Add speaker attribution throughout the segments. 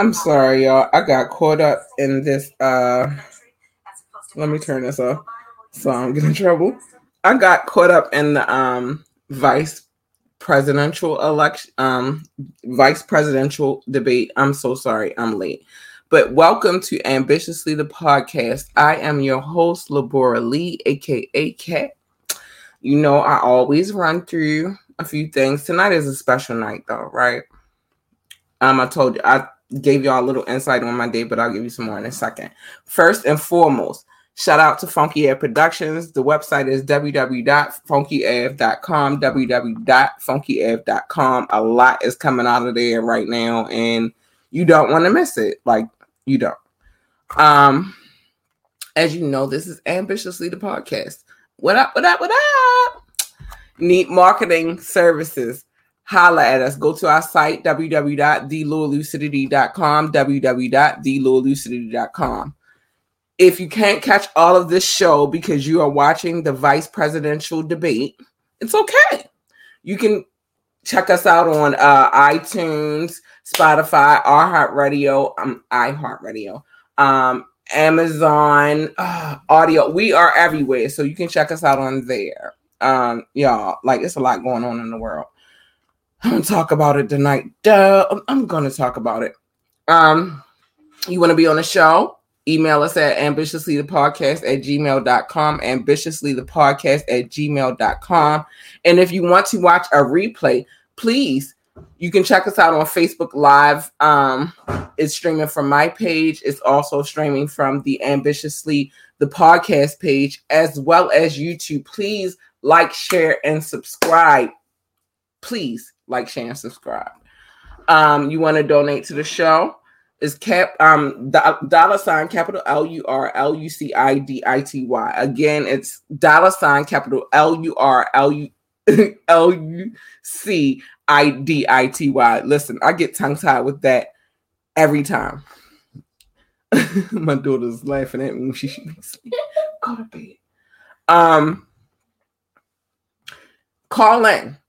Speaker 1: I'm sorry, y'all. I got caught up in this. Uh, let me turn this off so I don't get in trouble. I got caught up in the um vice presidential election, um, vice presidential debate. I'm so sorry, I'm late. But welcome to Ambitiously the podcast. I am your host, Labora Lee, aka Cat. You know, I always run through a few things. Tonight is a special night, though, right? Um, I told you I gave y'all a little insight on my day, but I'll give you some more in a second. First and foremost, shout out to Funky Air Productions. The website is www.funkyav.com, www.funkyav.com. A lot is coming out of there right now, and you don't want to miss it. Like, you don't. Um, as you know, this is ambitiously the podcast. What up, what up, what up? Need marketing services holla at us. Go to our site, www.thelucidity.com, www.thelucidity.com. If you can't catch all of this show because you are watching the vice presidential debate, it's okay. You can check us out on uh, iTunes, Spotify, iHeartRadio, um, iHeartRadio, um, Amazon uh, Audio. We are everywhere, so you can check us out on there. Um, y'all, like it's a lot going on in the world. I'm gonna talk about it tonight. Duh, I'm gonna talk about it. Um, you want to be on the show? Email us at ambitiouslythepodcast at gmail.com, ambitiouslythepodcast at gmail.com. And if you want to watch a replay, please, you can check us out on Facebook Live. Um, it's streaming from my page. It's also streaming from the Ambitiously the podcast page as well as YouTube. Please like, share, and subscribe. Please like, share, and subscribe. Um, you want to donate to the show? Is cap um dollar sign capital L U R L U C I D I T Y. Again, it's dollar sign capital L U R L U L U C I D I T Y. Listen, I get tongue tied with that every time. My daughter's laughing at me when she should be go to bed. Um, call in.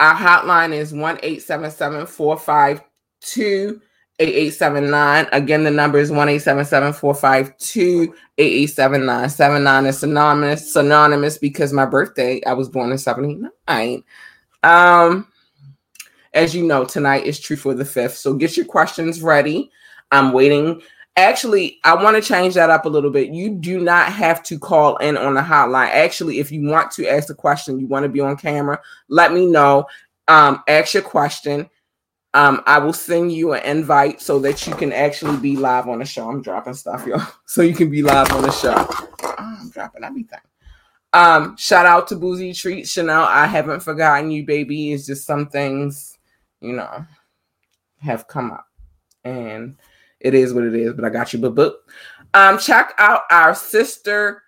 Speaker 1: Our hotline is 1 452 8879. Again, the number is 1 452 8879. 79 is synonymous, synonymous because my birthday, I was born in 79. Um, as you know, tonight is Truth or the Fifth. So get your questions ready. I'm waiting Actually, I want to change that up a little bit. You do not have to call in on the hotline. Actually, if you want to ask a question, you want to be on camera, let me know. Um, ask your question. Um, I will send you an invite so that you can actually be live on the show. I'm dropping stuff, y'all. So you can be live on the show. Oh, I'm dropping everything. Um, shout out to Boozy Treat Chanel. I haven't forgotten you, baby. It's just some things, you know, have come up. And it is what it is, but I got you. But book. Um, check out our sister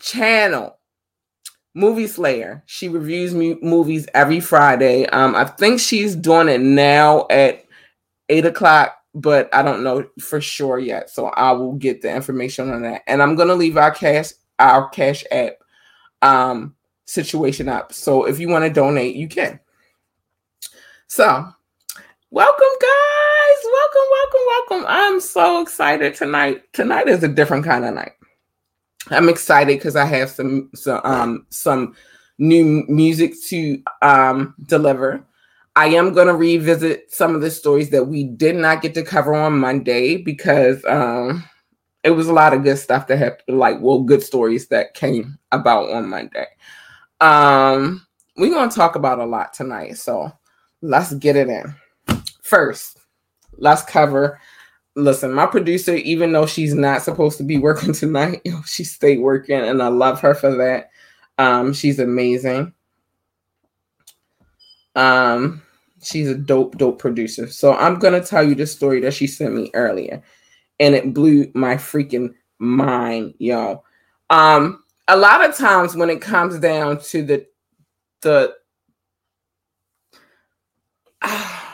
Speaker 1: channel, Movie Slayer. She reviews movies every Friday. Um, I think she's doing it now at eight o'clock, but I don't know for sure yet. So I will get the information on that. And I'm gonna leave our cash our cash app um situation up. So if you want to donate, you can. So welcome, guys welcome, welcome. I'm so excited tonight. Tonight is a different kind of night. I'm excited because I have some some um some new music to um deliver. I am going to revisit some of the stories that we did not get to cover on Monday because um it was a lot of good stuff that happened like well good stories that came about on Monday. Um we're going to talk about a lot tonight. So let's get it in. First, let's cover. Listen, my producer, even though she's not supposed to be working tonight, she stayed working, and I love her for that. Um, she's amazing. Um, she's a dope, dope producer. So I'm gonna tell you the story that she sent me earlier, and it blew my freaking mind, y'all. Um, a lot of times when it comes down to the the uh,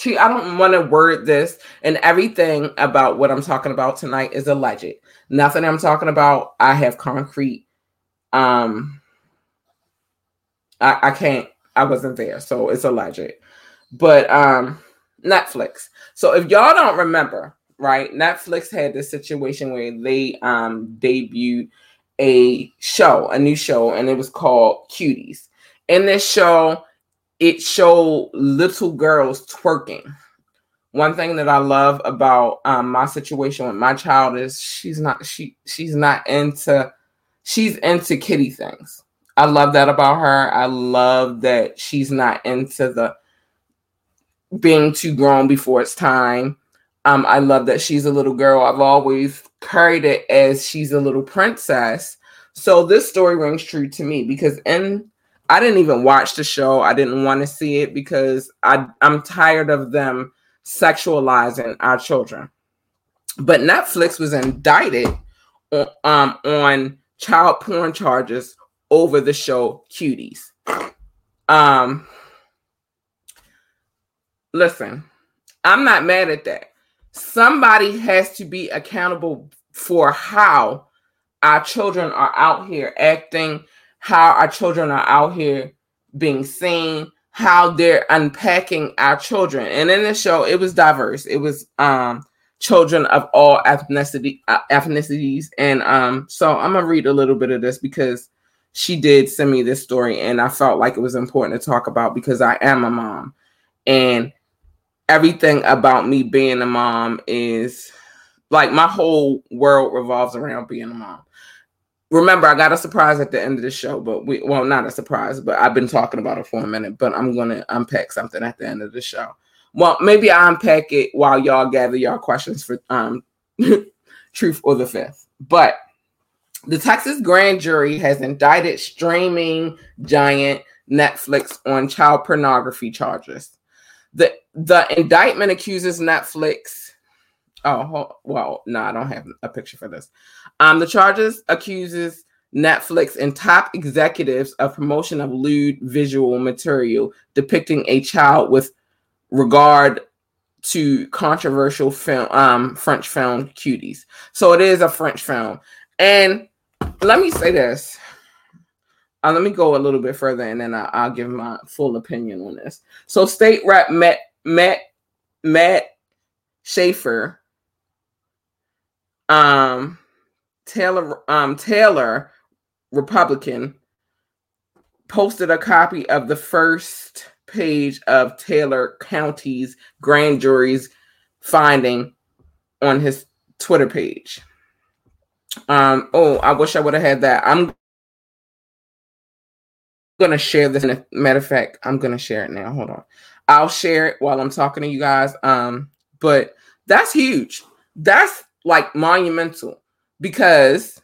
Speaker 1: See, I don't want to word this, and everything about what I'm talking about tonight is alleged. Nothing I'm talking about, I have concrete. Um, I, I can't. I wasn't there, so it's alleged. But um, Netflix. So if y'all don't remember, right, Netflix had this situation where they um debuted a show, a new show, and it was called Cuties. In this show, it showed little girls twerking. One thing that I love about um, my situation with my child is she's not she she's not into she's into kitty things. I love that about her. I love that she's not into the being too grown before it's time. Um, I love that she's a little girl. I've always carried it as she's a little princess. So this story rings true to me because in I didn't even watch the show. I didn't want to see it because I I'm tired of them sexualizing our children. But Netflix was indicted on, um, on child porn charges over the show Cuties. Um, listen, I'm not mad at that. Somebody has to be accountable for how our children are out here acting, how our children are out here being seen, how they're unpacking our children. And in the show, it was diverse. It was um children of all ethnicity uh, ethnicities. And um, so I'm gonna read a little bit of this because she did send me this story, and I felt like it was important to talk about because I am a mom, and everything about me being a mom is like my whole world revolves around being a mom. Remember, I got a surprise at the end of the show, but we well, not a surprise, but I've been talking about it for a minute. But I'm gonna unpack something at the end of the show. Well, maybe I unpack it while y'all gather y'all questions for um truth or the fifth. But the Texas grand jury has indicted streaming giant Netflix on child pornography charges. The the indictment accuses Netflix. Oh well, no, I don't have a picture for this. Um, the charges accuses Netflix and top executives of promotion of lewd visual material depicting a child with regard to controversial film um French film cuties. So it is a French film. And let me say this. Uh, let me go a little bit further and then I, will give my full opinion on this. So state rep Matt Matt Matt Schaefer um Taylor um Taylor Republican posted a copy of the first page of Taylor County's grand jury's finding on his Twitter page. Um, oh, I wish I would have had that. I'm gonna share this. In a matter of fact, I'm gonna share it now. Hold on. I'll share it while I'm talking to you guys. Um, but that's huge. That's like monumental because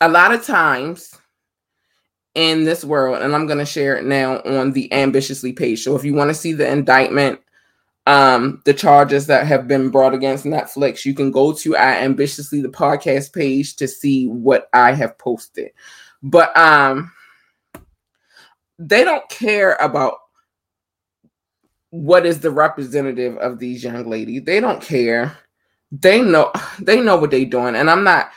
Speaker 1: a lot of times in this world, and I'm going to share it now on the ambitiously page. So if you want to see the indictment, um, the charges that have been brought against Netflix, you can go to our ambitiously the podcast page to see what I have posted. But um, they don't care about what is the representative of these young ladies. They don't care. They know they know what they're doing, and I'm not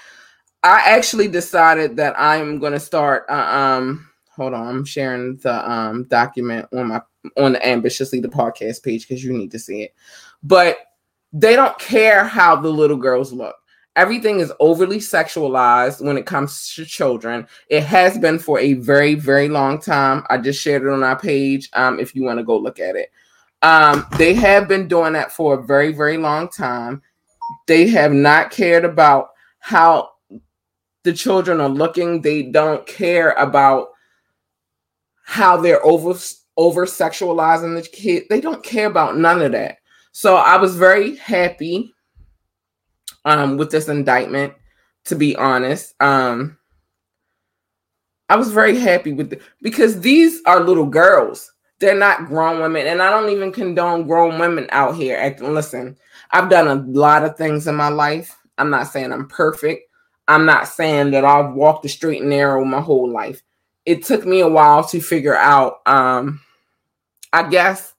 Speaker 1: I actually decided that I'm going to start. Uh, um, hold on, I'm sharing the um document on my on the ambitiously the podcast page because you need to see it. But they don't care how the little girls look. Everything is overly sexualized when it comes to children. It has been for a very, very long time. I just shared it on our page. Um, if you want to go look at it, um, they have been doing that for a very, very long time. They have not cared about how the children are looking. They don't care about how they're over over sexualizing the kid. They don't care about none of that. So I was very happy um, with this indictment. To be honest, um, I was very happy with it because these are little girls. They're not grown women, and I don't even condone grown women out here acting. Listen, I've done a lot of things in my life. I'm not saying I'm perfect. I'm not saying that I've walked the straight and narrow my whole life. It took me a while to figure out, um, I guess,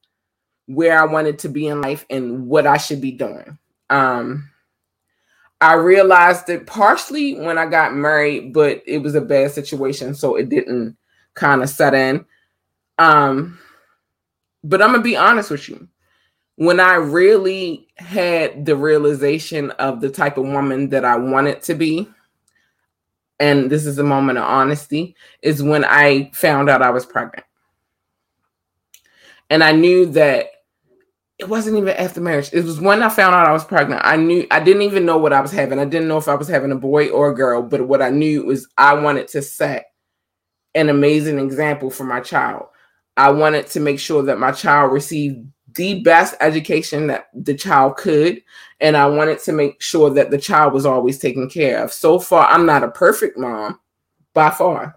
Speaker 1: where I wanted to be in life and what I should be doing. Um, I realized it partially when I got married, but it was a bad situation, so it didn't kind of set in. Um, but I'm gonna be honest with you. When I really had the realization of the type of woman that I wanted to be, and this is a moment of honesty, is when I found out I was pregnant. And I knew that it wasn't even after marriage. It was when I found out I was pregnant. I knew I didn't even know what I was having. I didn't know if I was having a boy or a girl, but what I knew was I wanted to set an amazing example for my child. I wanted to make sure that my child received the best education that the child could and i wanted to make sure that the child was always taken care of. So far i'm not a perfect mom by far.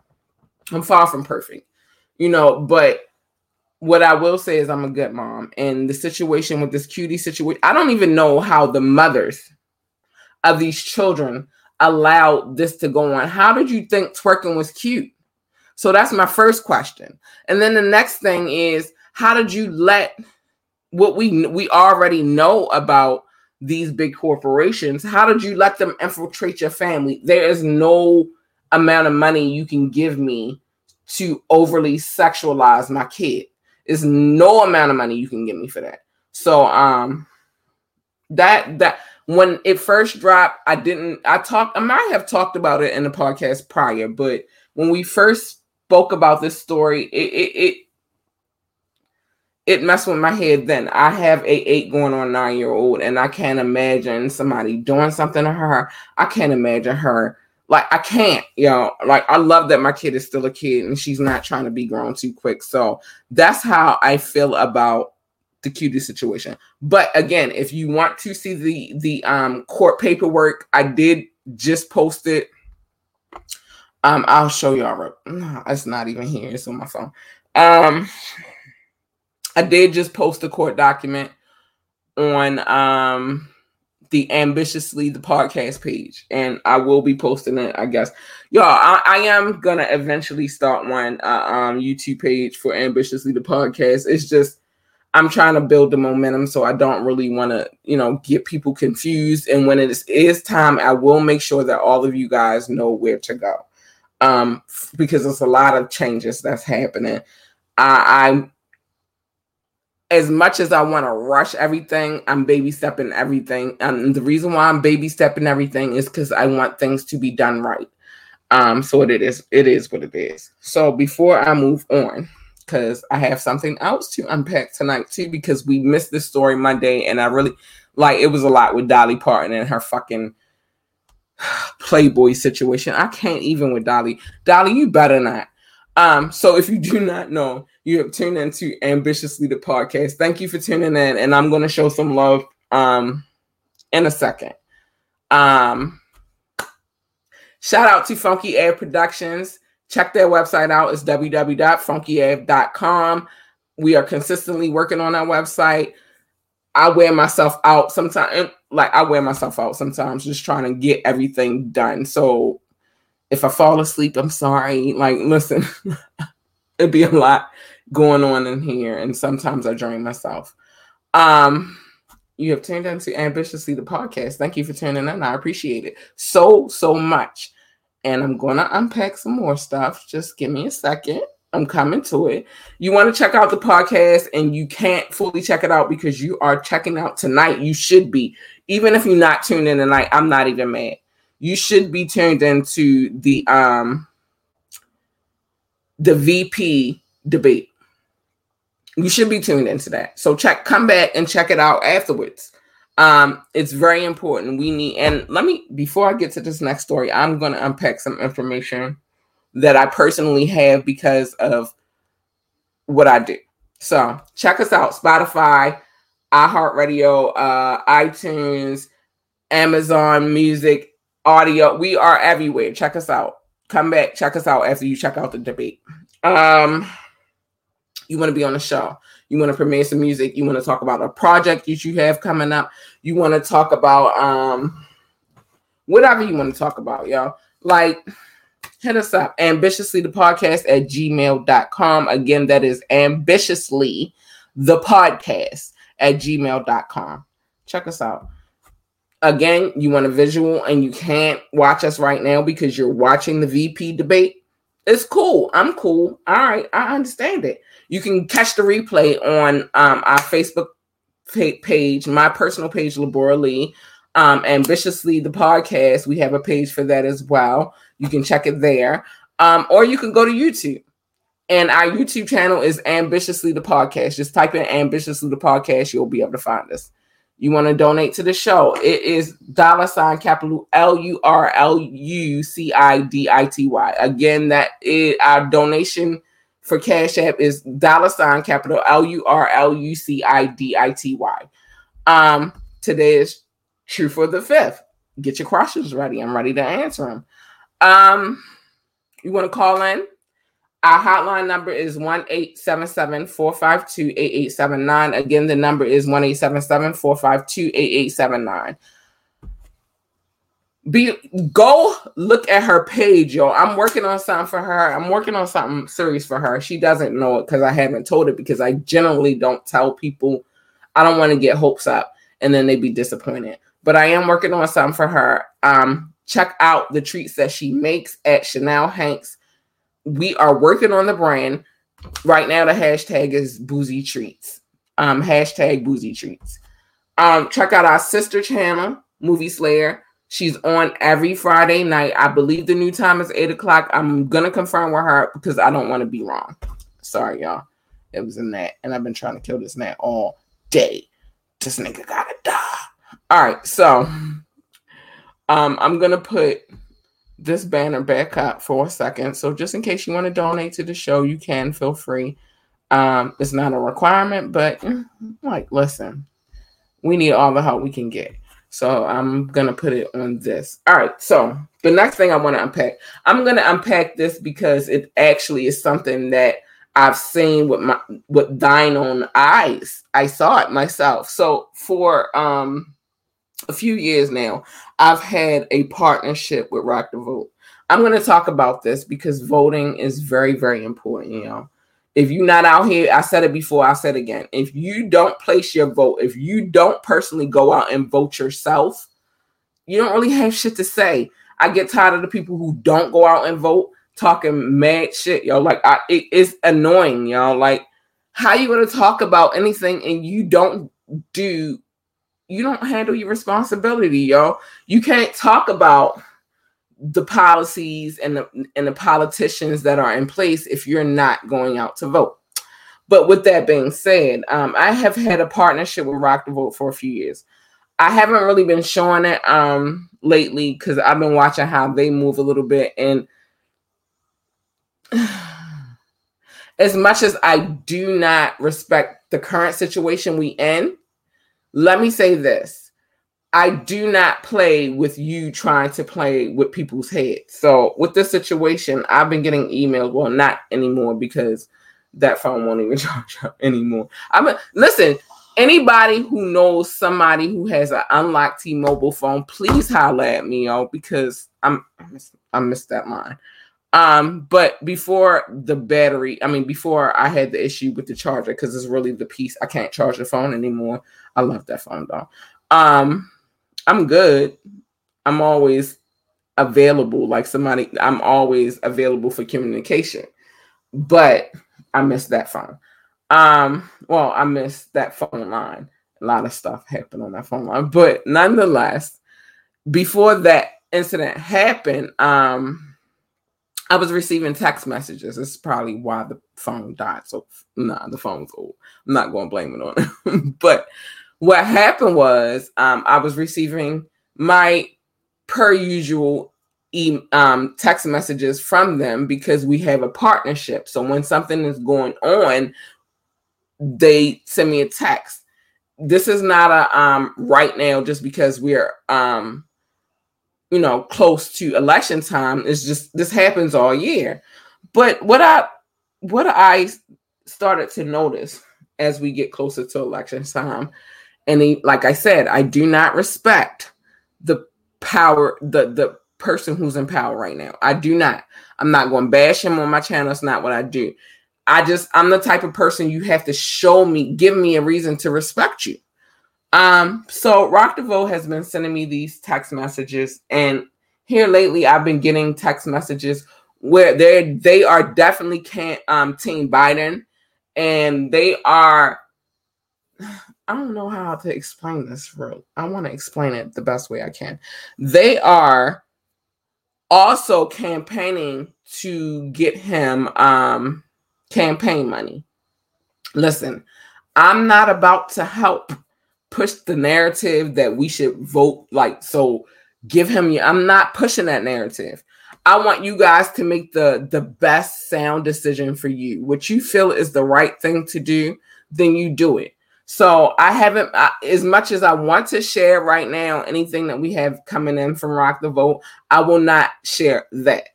Speaker 1: I'm far from perfect you know but what i will say is i'm a good mom and the situation with this cutie situation i don't even know how the mothers of these children allowed this to go on. How did you think twerking was cute? So that's my first question. And then the next thing is how did you let what we we already know about these big corporations how did you let them infiltrate your family? There is no amount of money you can give me to overly sexualize my kid. There's no amount of money you can give me for that. So um that that when it first dropped i didn't i talked i might have talked about it in the podcast prior but when we first spoke about this story it, it, it it messed with my head then. I have a eight going on nine year old, and I can't imagine somebody doing something to her. I can't imagine her. Like I can't, you know, like I love that my kid is still a kid and she's not trying to be grown too quick. So that's how I feel about the cutie situation. But again, if you want to see the the um court paperwork, I did just post it. Um, I'll show y'all. No, it's not even here. It's on my phone. Um, I did just post a court document on um the ambitiously the podcast page and i will be posting it i guess. Y'all i, I am gonna eventually start one uh, um youtube page for ambitiously the podcast. It's just i'm trying to build the momentum so i don't really want to you know get people confused. And when it is, is time i will make sure that all of you guys know where to go um because there's a lot of changes that's happening. I, as much as I want to rush everything, I'm baby stepping everything. And the reason why I'm baby stepping everything is because I want things to be done right. Um, so it is it is what it is. So before I move on, because I have something else to unpack tonight too, because we missed this story Monday, and I really like it was a lot with Dolly Parton and her fucking Playboy situation. I can't even with Dolly. Dolly, you better not. Um, so if you do not know, you have tuned into Ambitiously the podcast. Thank you for tuning in, and I'm to show some love um in a second. Um, shout out to Funky Air Productions. Check their website out. It's www.funkyair.com. We are consistently working on our website. I wear myself out sometimes, like I wear myself out sometimes, just trying to get everything done. So if I fall asleep, I'm sorry. Like, listen, it'd be a lot going on in here, and sometimes I drain myself. Um, you have tuned into Ambitiously the podcast. Thank you for tuning in. I appreciate it so, so much. And I'm gonna unpack some more stuff. Just give me a second. I'm coming to it. You want to check out the podcast and you can't fully check it out because you are checking out tonight. You should be. Even if you're not tuned in tonight, I'm not even mad. You should be tuned into the um the VP debate you should be tuned into that. So check, come back and check it out afterwards. Um, it's very important. We need, and let me before I get to this next story, I'm going to unpack some information that I personally have because of what I do. So check us out: Spotify, iHeartRadio, uh, iTunes, Amazon Music, Audio. We are everywhere. Check us out. Come back, check us out after you check out the debate. Um you want to be on the show. You want to premiere some music. You want to talk about a project that you have coming up. You want to talk about um whatever you want to talk about, y'all. Like hit us up ambitiously the podcast at gmail.com. Again, that is ambitiously the podcast at gmail.com. Check us out. Again, you want a visual and you can't watch us right now because you're watching the VP debate. It's cool. I'm cool. All right. I understand it. You can catch the replay on um, our Facebook page, my personal page, Labora Lee. Um, ambitiously the podcast, we have a page for that as well. You can check it there. Um, or you can go to YouTube. And our YouTube channel is Ambitiously the Podcast. Just type in Ambitiously the Podcast, you'll be able to find us. You want to donate to the show? It is dollar sign capital L U R L U C I D I T Y. Again, that is our donation for Cash App is dollar sign capital L U R L U C I D I T Y. Um, today is truth or the fifth. Get your questions ready. I'm ready to answer them. Um, you want to call in? Our hotline number is 1 452 8879. Again, the number is 1 452 8879. Be go look at her page, yo. I'm working on something for her. I'm working on something serious for her. She doesn't know it because I haven't told it because I generally don't tell people. I don't want to get hopes up and then they be disappointed. But I am working on something for her. Um, check out the treats that she makes at Chanel Hanks we are working on the brand. Right now, the hashtag is boozy treats. Um, hashtag boozy treats. Um, check out our sister channel, Movie Slayer. She's on every Friday night. I believe the new time is eight o'clock. I'm gonna confirm with her because I don't want to be wrong. Sorry, y'all. It was in that, and I've been trying to kill this gnat all day. This nigga gotta die. All right, so um, I'm gonna put this banner back up for a second. So just in case you want to donate to the show, you can feel free. Um, it's not a requirement, but mm, like, listen, we need all the help we can get. So I'm gonna put it on this. All right. So the next thing I want to unpack, I'm gonna unpack this because it actually is something that I've seen with my with thine own eyes. I saw it myself. So for um a few years now, I've had a partnership with Rock the Vote. I'm going to talk about this because voting is very, very important, you know. If you're not out here, I said it before, I said again. If you don't place your vote, if you don't personally go out and vote yourself, you don't really have shit to say. I get tired of the people who don't go out and vote talking mad shit, yo. Like I, it is annoying, yo. Like, how you gonna talk about anything and you don't do you don't handle your responsibility, yo. You can't talk about the policies and the and the politicians that are in place if you're not going out to vote. But with that being said, um, I have had a partnership with Rock the Vote for a few years. I haven't really been showing it um, lately because I've been watching how they move a little bit. And as much as I do not respect the current situation we in, let me say this. I do not play with you trying to play with people's heads. So with this situation, I've been getting emails. Well, not anymore because that phone won't even charge up anymore. I mean, listen, anybody who knows somebody who has an unlocked T-Mobile phone, please holler at me, y'all, because I'm I missed, I missed that line. Um, but before the battery, I mean, before I had the issue with the charger, because it's really the piece I can't charge the phone anymore. I love that phone though. Um, I'm good. I'm always available. Like somebody, I'm always available for communication. But I miss that phone. Um, well, I miss that phone line. A lot of stuff happened on that phone line. But nonetheless, before that incident happened, um, I was receiving text messages. Is probably why the phone died. So nah, the phone's old. I'm not going to blame it on it. but what happened was um, I was receiving my per usual e- um, text messages from them because we have a partnership. So when something is going on, they send me a text. This is not a um, right now just because we're um, you know close to election time. It's just this happens all year. But what I what I started to notice as we get closer to election time and he, like I said, I do not respect the power, the the person who's in power right now. I do not. I'm not going to bash him on my channel. It's not what I do. I just I'm the type of person you have to show me, give me a reason to respect you. Um, so Rock the Vote has been sending me these text messages, and here lately I've been getting text messages where they they are definitely can't um team Biden, and they are I don't know how to explain this real. I want to explain it the best way I can. They are also campaigning to get him um campaign money. Listen, I'm not about to help push the narrative that we should vote like so give him I'm not pushing that narrative. I want you guys to make the the best sound decision for you. What you feel is the right thing to do, then you do it. So I haven't, uh, as much as I want to share right now, anything that we have coming in from Rock the Vote, I will not share that.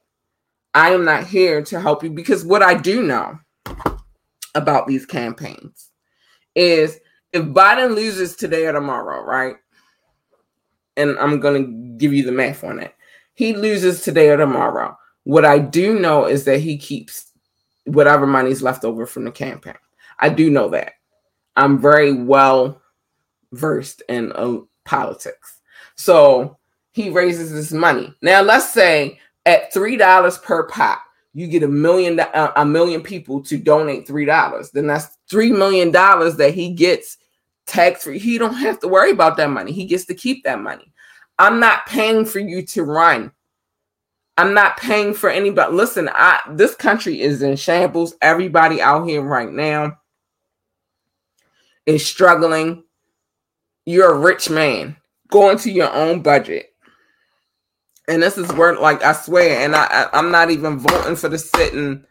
Speaker 1: I am not here to help you because what I do know about these campaigns is if Biden loses today or tomorrow, right? And I'm going to give you the math on it. He loses today or tomorrow. What I do know is that he keeps whatever money's left over from the campaign. I do know that. I'm very well versed in uh, politics. So he raises this money. Now, let's say at $3 per pop, you get a million uh, a million people to donate three dollars then that's three million dollars that he gets tax free. He don't have to worry about that money. He gets to keep that money. I'm not paying for you to run. I'm not paying for anybody. Listen i this country is in shambles. Everybody out here right now is struggling, you're a rich man. Go into your own budget. And this is where, like, I swear, and I, I I'm not even voting for the sitting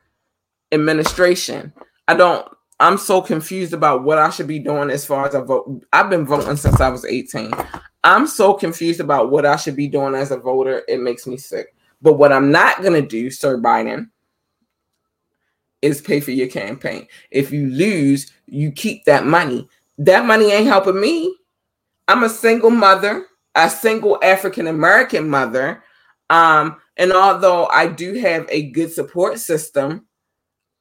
Speaker 1: administration. I don't. I'm so confused about what I should be doing as far as I vote. I've been voting since I was 18. I'm so confused about what I should be doing as a voter. It makes me sick. But what I'm not gonna do, Sir Biden, is pay for your campaign. If you lose, you keep that money. That money ain't helping me. I'm a single mother, a single African American mother. Um, and although I do have a good support system,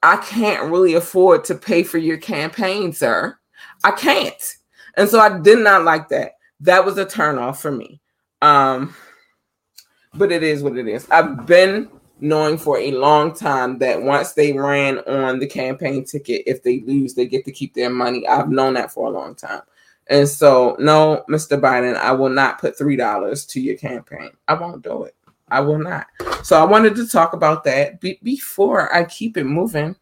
Speaker 1: I can't really afford to pay for your campaign, sir. I can't. And so I did not like that. That was a turnoff for me. Um, but it is what it is. I've been knowing for a long time that once they ran on the campaign ticket, if they lose, they get to keep their money. I've known that for a long time. And so, no, Mr. Biden, I will not put $3 to your campaign. I won't do it. I will not. So, I wanted to talk about that Be- before I keep it moving.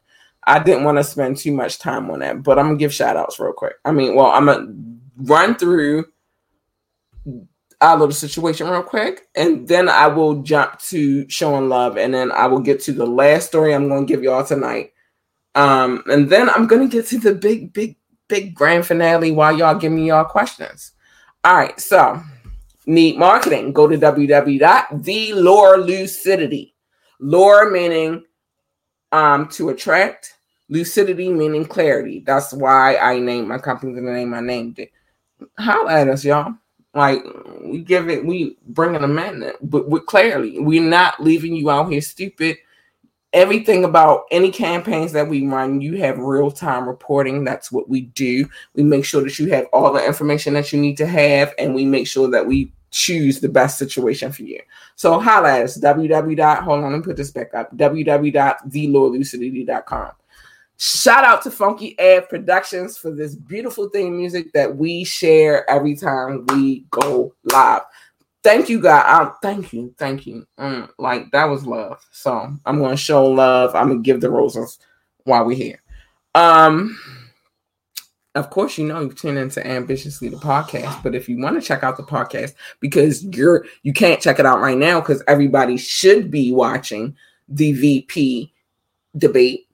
Speaker 1: I didn't want to spend too much time on that, but I'm to give shout outs real quick. I mean, well, I'm to run through our little situation real quick, and then I will jump to showing love, and then I will get to the last story I'm to give y'all tonight. Um, and then I'm to get to the big, big, big grand finale while y'all give me y'all questions. All right, so need marketing. Go to www.thelucidity. Lure meaning um to attract, lucidity meaning clarity. That's why I named my company the name I named it. Holla at us, y'all. Like we give it, we bring an amendment, but with clearly, we're not leaving you out here stupid. Everything about any campaigns that we run, you have real time reporting. That's what we do. We make sure that you have all the information that you need to have, and we make sure that we choose the best situation for you. So holla at us, www. Hold on, me put this back up. www.thelucidity.com. Shout out to Funky Ad Productions for this beautiful theme music that we share every time we go live. Thank you, God. Um, thank you, thank you. Mm, like that was love. So I'm gonna show love. I'm gonna give the roses while we're here. Um, of course, you know you tune into Ambitiously the podcast, but if you want to check out the podcast because you're you can't check it out right now because everybody should be watching the VP debate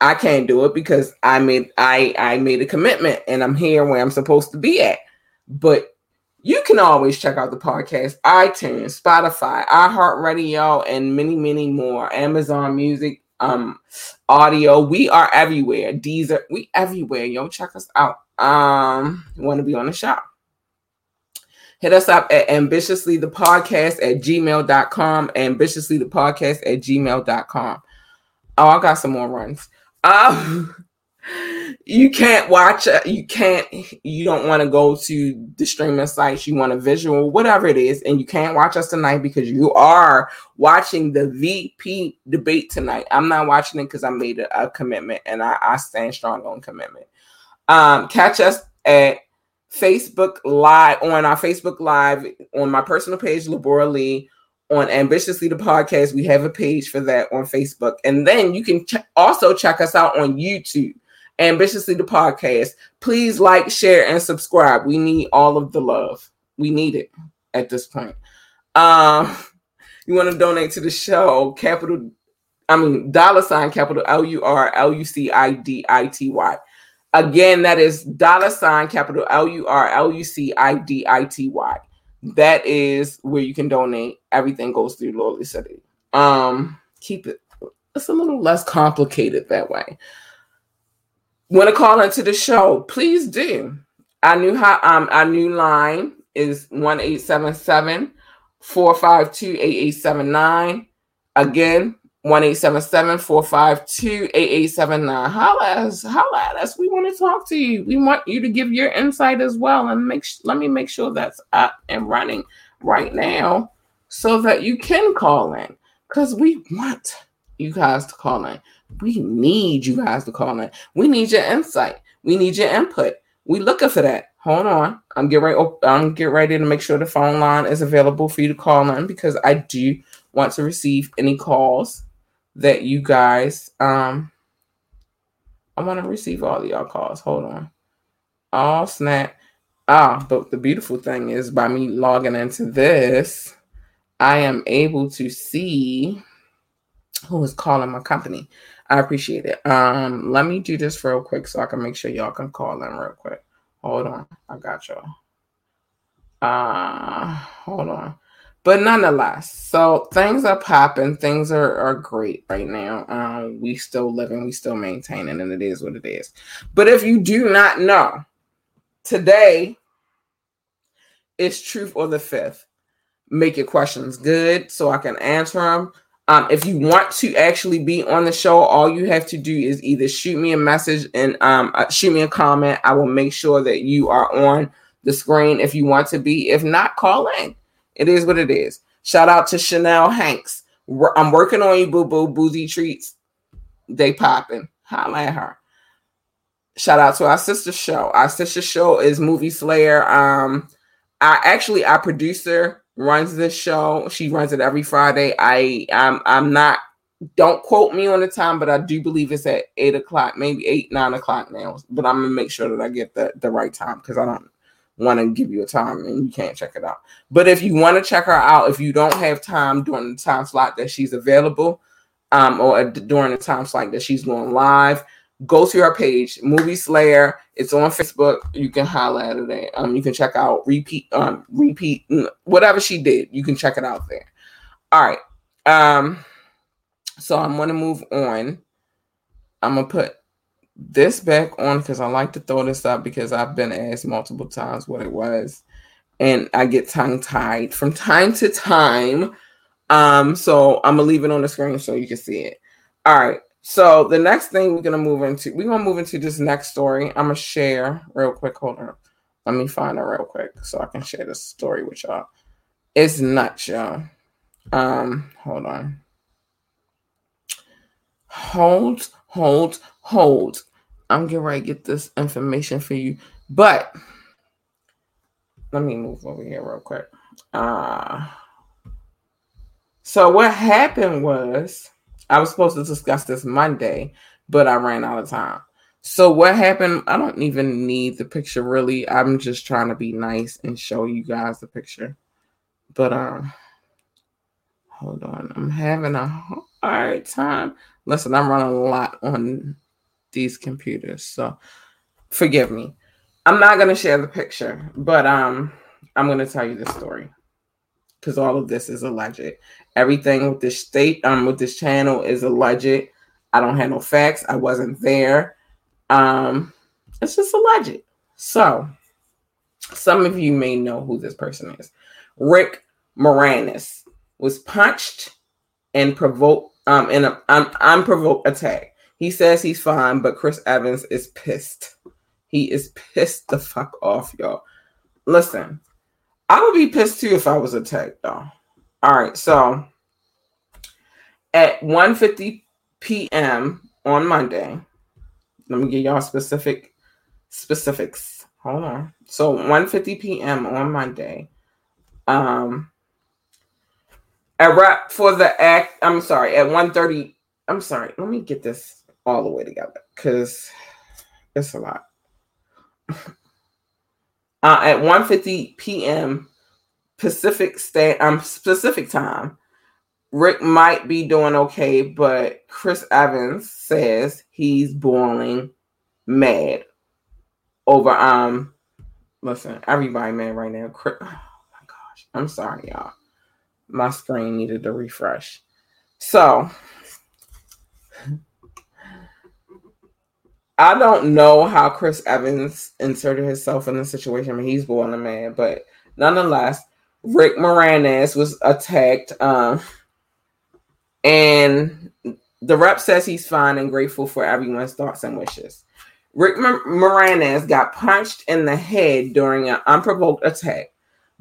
Speaker 1: I can't do it because I made I I made a commitment and I'm here where I'm supposed to be at. But you can always check out the podcast, iTunes, Spotify, iHeartRadio, and many, many more. Amazon Music, um, audio. We are everywhere. Deezer, we everywhere. Yo, check us out. Um, want to be on the show? Hit us up at ambitiously the podcast at gmail.com. Ambitiously the podcast at gmail.com. Oh, I got some more runs. Um, you can't watch. You can't. You don't want to go to the streaming sites. You want a visual, whatever it is, and you can't watch us tonight because you are watching the VP debate tonight. I'm not watching it because I made a, a, commitment and I, I stand strong on commitment. Um, catch us at Facebook Live on our Facebook Live on my personal page, Labora Lee. On Ambitiously the podcast, we have a page for that on Facebook, and then you can ch- also check us out on YouTube. Ambitiously the podcast. Please like, share, and subscribe. We need all of the love. We need it at this point. Um, you want to donate to the show? Capital, I mean dollar sign capital L U R L U C I D I T Y. Again, that is dollar sign capital L U R L U C I D I T Y. That is where you can donate. Everything goes through Lure Lucidity. Um, keep it. It's a little less complicated that way. Want to call into the show? Please do. Our new hot um our new line is one eight seven seven four five two eight eight seven nine. Again, 1-877-452-8879. Holla us. Holla at us. We want to talk to you. We want you to give your insight as well. And make let me make sure that's up and running right now so that you can call in. Because we want you guys to call in. We need you guys to call in. We need your insight. We need your input. We looking for that. Hold on. I'm getting ready. I'm get ready to make sure the phone line is available for you to call in because I do want to receive any calls that you guys um I want to receive all of y'all calls. Hold on. Oh snap. Ah, but the beautiful thing is by me logging into this, I am able to see who is calling my company. I appreciate it. Um, let me do this real quick so I can make sure y'all can call in real quick. Hold on. I got y'all. Uh hold on. But nonetheless, so things are popping, things are, are great right now. Um, we still living, we still maintaining, and it is what it is. But if you do not know, today is truth or the fifth. Make your questions good so I can answer them. Um, if you want to actually be on the show, all you have to do is either shoot me a message and um, uh, shoot me a comment. I will make sure that you are on the screen if you want to be. If not, call in. It is what it is. Shout out to Chanel Hanks. I'm working on you, boo boo. Boozy treats. They popping. Holla at her. Shout out to our sister show. Our sister show is Movie Slayer. Um, I actually our producer runs this show. She runs it every Friday. I I'm I'm not don't quote me on the time, but I do believe it's at eight o'clock, maybe eight, nine o'clock now. But I'm gonna make sure that I get the, the right time because I don't want to give you a time and you can't check it out. But if you want to check her out, if you don't have time during the time slot that she's available, um, or during the time slot that she's going live, go to our page, Movie Slayer. It's on Facebook. You can highlight it there. Um, you can check out repeat, um, repeat, whatever she did. You can check it out there. All right. Um, so I'm gonna move on. I'm gonna put this back on because I like to throw this up because I've been asked multiple times what it was. And I get tongue tied from time to time. Um, so I'm gonna leave it on the screen so you can see it. All right. So the next thing we're gonna move into, we're gonna move into this next story. I'm gonna share real quick. Hold on. Let me find it real quick so I can share this story with y'all. It's nuts, y'all. Um, hold on. Hold, hold, hold. I'm getting ready to get this information for you. But let me move over here real quick. Uh so what happened was I was supposed to discuss this Monday, but I ran out of time. So what happened? I don't even need the picture really. I'm just trying to be nice and show you guys the picture. But um hold on. I'm having a hard time. Listen, I'm running a lot on these computers. So forgive me. I'm not gonna share the picture, but um I'm gonna tell you the story. Because all of this is alleged. Everything with this state, um, with this channel is alleged. I don't have no facts. I wasn't there. Um, it's just alleged. So some of you may know who this person is. Rick Moranis was punched and provoked um in an um, unprovoked attack. He says he's fine, but Chris Evans is pissed. He is pissed the fuck off, y'all. Listen, I would be pissed too if I was attacked, though. All right, so at 1:50 p.m. on Monday, let me give y'all specific specifics. hold on. So 1:50 p.m. on Monday. Um a wrap for the act. I'm sorry, at 1:30. I'm sorry, let me get this all the way together because it's a lot. Uh, at 1:50 p.m. Pacific state um specific time, Rick might be doing okay, but Chris Evans says he's boiling mad over um listen, everybody mad right now. Chris, oh my gosh. I'm sorry, y'all. My screen needed to refresh. So I don't know how Chris Evans inserted himself in the situation. Mean, he's boiling mad, but nonetheless, Rick Moranis was attacked. Um, and the rep says he's fine and grateful for everyone's thoughts and wishes. Rick Moranis got punched in the head during an unprovoked attack,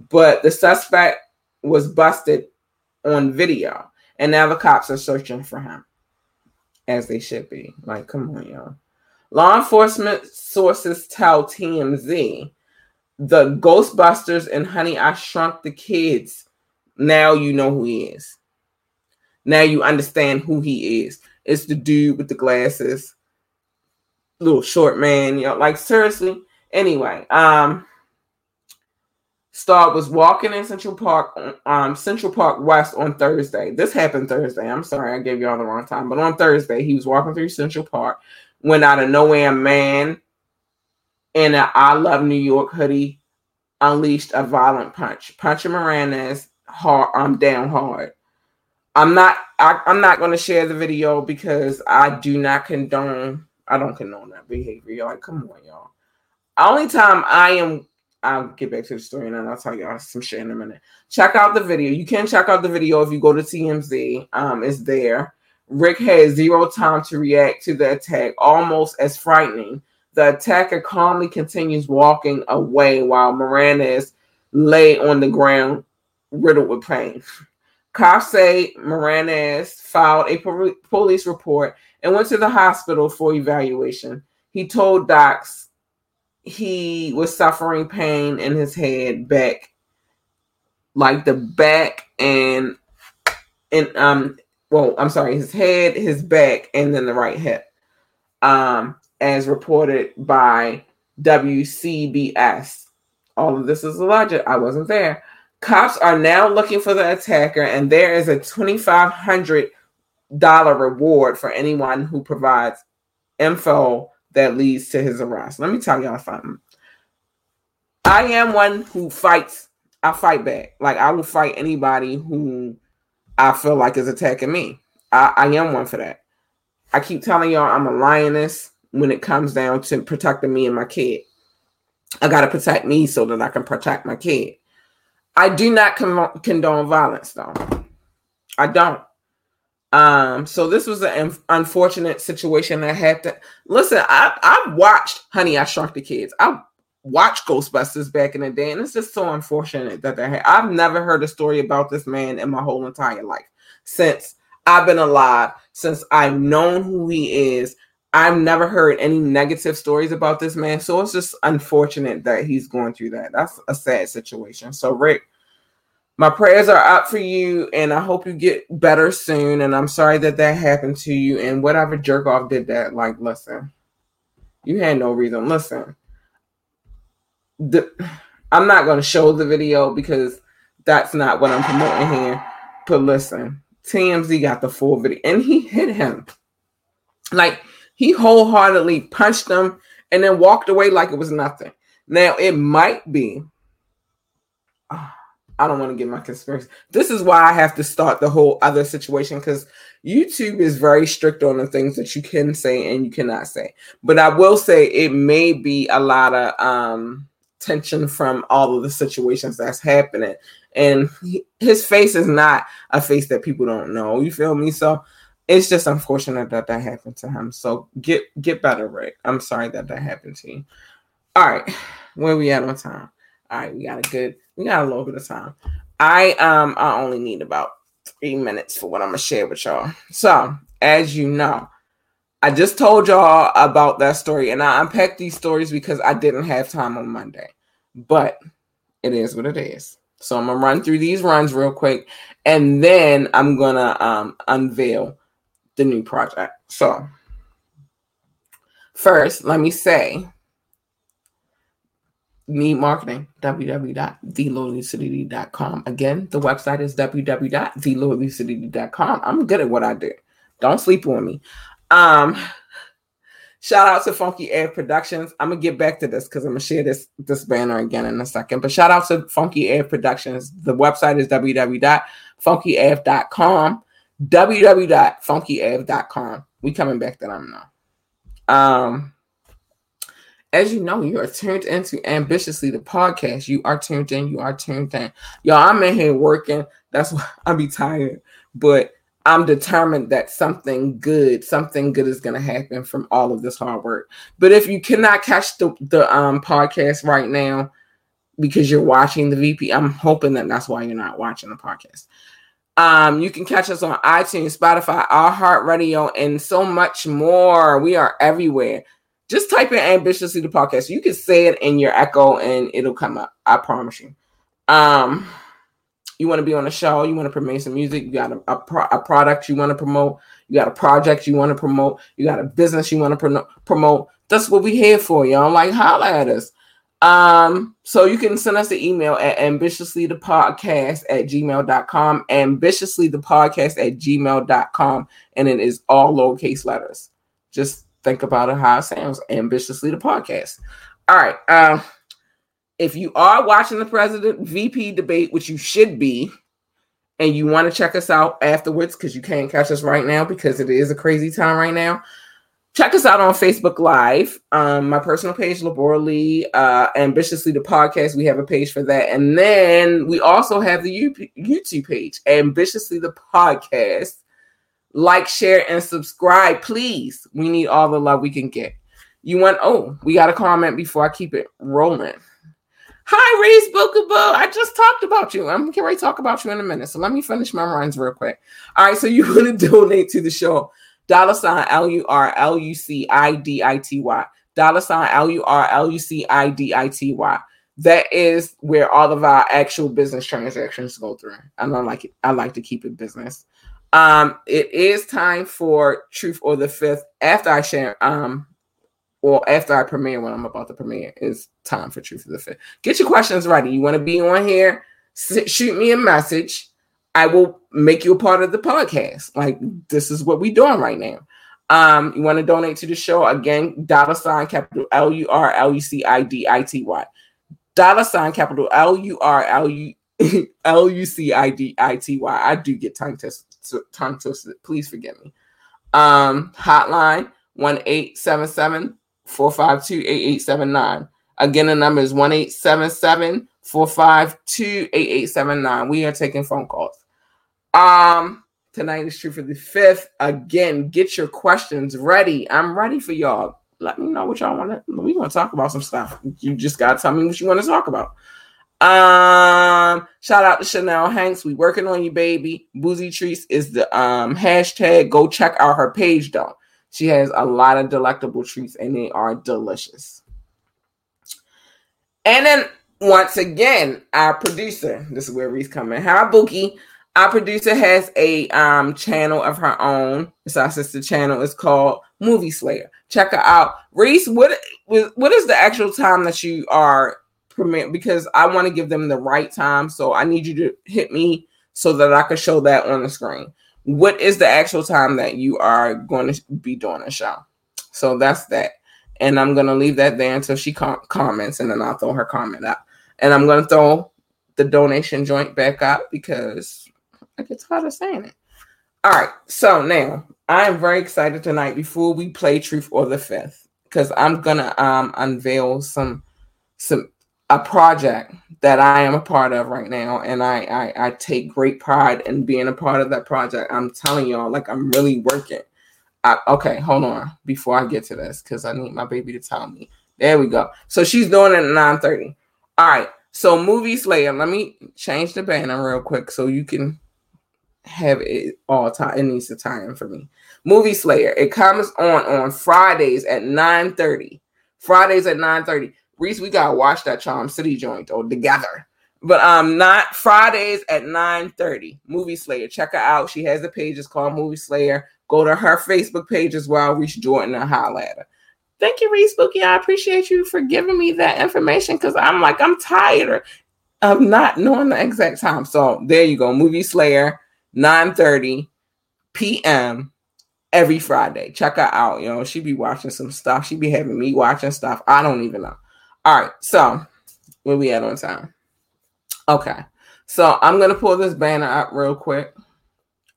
Speaker 1: but the suspect was busted on video, and now the cops are searching for him, as they should be. Like, come on, y'all. Law enforcement sources tell TMZ the Ghostbusters and Honey, I Shrunk the Kids. Now you know who he is. Now you understand who he is. It's the dude with the glasses, little short man. You know, like seriously. Anyway, um, Star was walking in Central Park, um, Central Park West on Thursday. This happened Thursday. I'm sorry, I gave y'all the wrong time, but on Thursday he was walking through Central Park went out of nowhere, a man in an I Love New York hoodie unleashed a violent punch, punching Moranis hard. I'm down hard. I'm not. I, am not to share the video because I do not condone. I don't condone that behavior. Y'all, like, come on, y'all. Only time I am. I'll get back to the story and I'll tell y'all some shit in a minute. Check out the video. You can check out the video if you go to TMZ. Um, it's there. Rick has zero time to react to the attack, almost as frightening. The attacker calmly continues walking away while Moranis lay on the ground, riddled with pain. Cops say Moranis filed a police report and went to the hospital for evaluation. He told docs he was suffering pain in his head, back, like the back and and um well, I'm sorry, his head, his back, and then the right hip, um, as reported by WCBS. All of this is alleged. I wasn't there. Cops are now looking for the attacker, and there is a $2,500 reward for anyone who provides info that leads to his arrest. Let me tell y'all something. I am one who fights. I fight back. Like I will fight anybody who I feel like is attacking me. I, I am one for that. I keep telling y'all I'm a lioness when it comes down to protecting me and my kid. I got to protect me so that I can protect my kid. I do not con- condone violence though. I don't. Um, so this was an unfortunate situation that happened. Listen, I I watched Honey, I Shrunk the Kids. I watched Ghostbusters back in the day, and it's just so unfortunate that they had. I've never heard a story about this man in my whole entire life since I've been alive, since I've known who he is. I've never heard any negative stories about this man, so it's just unfortunate that he's going through that. That's a sad situation. So, Rick, my prayers are up for you, and I hope you get better soon. And I'm sorry that that happened to you. And whatever jerk off did that, like, listen, you had no reason. Listen, the I'm not going to show the video because that's not what I'm promoting here. But listen, TMZ got the full video and he hit him. Like he wholeheartedly punched him and then walked away like it was nothing. Now it might be. Uh, I don't want to get my conspiracy. This is why I have to start the whole other situation because YouTube is very strict on the things that you can say and you cannot say. But I will say it may be a lot of um tension from all of the situations that's happening. And he, his face is not a face that people don't know. You feel me? So it's just unfortunate that that happened to him. So get get better, Rick. I'm sorry that that happened to you. All right, where we at on time? All right, we got a good, we got a little bit of time. I um I only need about three minutes for what I'm gonna share with y'all. So as you know, I just told y'all about that story, and I unpacked these stories because I didn't have time on Monday. But it is what it is. So I'm gonna run through these runs real quick, and then I'm gonna um, unveil the new project. So first, let me say need marketing www.theloylucidity.com again the website is www.theloylucidity.com i'm good at what i do. Don't sleep on me. Um shout out to funky air productions. I'm gonna get back to this because i'm gonna share this this banner again in a second. But shout out to funky air productions. The website is www.funkyav.com www.funkyav.com we coming back to them now um as you know, you are tuned into Ambitiously the podcast. You are tuned in. You are tuned in. Y'all, I'm in here working. That's why I be tired. But I'm determined that something good, something good is to happen from all of this hard work. But if you cannot catch the, the um, podcast right now because you're watching the VP, I'm hoping that that's why you're not watching the podcast. Um, you can catch us on iTunes, Spotify, iHeart Radio, and so much more. We are everywhere just type in ambitiously the podcast. You can say it in your echo and it'll come up. I promise you. Um, you want to be on a show, you want to promote some music, you got a, a, pro- a product you want to promote, you got a project you want to promote, you got a business you want to pro- promote. That's what we here for, y'all. Like, holla at us. Um, so you can send us an email at ambitiouslythepodcast at gmail.com, ambitiously the podcast at gmail.com, and it is all lowercase letters. Just think about it how it sounds. Ambitiously the podcast. All right. Um, if you are watching the president VP debate, which you should be, and you want to check us out afterwards because you can't catch us right now because it is a crazy time right now. Check us out on Facebook Live. Um, my personal page, Labora Lee, uh, Ambitiously the podcast. We have a page for that, and then we also have the YouTube page, Ambitiously the podcast like, share, and subscribe, please. We need all the love we can get. You want, oh, we got a comment before I keep it rolling. Hi, Reese Bookable. I just talked about you. I'm going to talk about you in a minute. So let me finish my runs real quick. All right. So you want to donate to the show. Dollar sign L U R L U C I D I T Y. Dollar sign L U R L U C I D I T Y. That is where all of our actual business transactions go through. And I like it. I like to keep it business. Um, it is time for Truth or the Fifth. After I share, um, or after I premiere, when I'm about to premiere, is time for Truth or the Fifth. Get your questions ready. You want to be on here? Shoot me a message. I will make you a part of the podcast. Like this is what we're doing right now. Um, you want to donate to the show again? Dollar sign capital L U R L U C I D I T Y. Dollar sign capital L U R L U L U C I D I T Y. I do get tongue test tongue twisted. Please forgive me. Um, hotline 1877 452 8879. Again, the number is 1877 452 8879. We are taking phone calls. Um, tonight is Truth or the Fifth. Again, get your questions ready. I'm ready for y'all. Let me know what y'all want to. We want to talk about some stuff. You just gotta tell me what you want to talk about. Um, shout out to Chanel Hanks. We working on you, baby. Boozy Treats is the um hashtag. Go check out her page though. She has a lot of delectable treats and they are delicious. And then once again, our producer. This is where Reese coming. Hi, Bookie. Our producer has a um channel of her own. It's our sister channel. It's called Movie Slayer. Check her out. Reese, what what is the actual time that you are permit? because I want to give them the right time. So I need you to hit me so that I can show that on the screen. What is the actual time that you are going to be doing a show? So that's that. And I'm going to leave that there until she com- comments and then I'll throw her comment out. And I'm going to throw the donation joint back up because I get tired of saying it. All right. So now I am very excited tonight before we play Truth or the Fifth because I'm to um, unveil some some a project that I am a part of right now, and I, I I take great pride in being a part of that project. I'm telling y'all, like I'm really working. I, okay, hold on before I get to this because I need my baby to tell me. There we go. So she's doing it at 9:30. All right. So movie Slayer. Let me change the banner real quick so you can have it all time. It needs to tie in for me. Movie Slayer. It comes on on Fridays at 9 30. Fridays at 9 30. Reese, we gotta watch that Charm City joint though together. But um, not Fridays at 9 30. Movie Slayer. Check her out. She has a page. It's called Movie Slayer. Go to her Facebook page as well. Reese Jordan and at her. Thank you, Reese Spooky. I appreciate you for giving me that information because I'm like, I'm tired of not knowing the exact time. So there you go. Movie Slayer, 9 30 p.m. every Friday. Check her out. You know, she be watching some stuff. She be having me watching stuff. I don't even know. All right. So where we at on time? Okay. So I'm gonna pull this banner up real quick.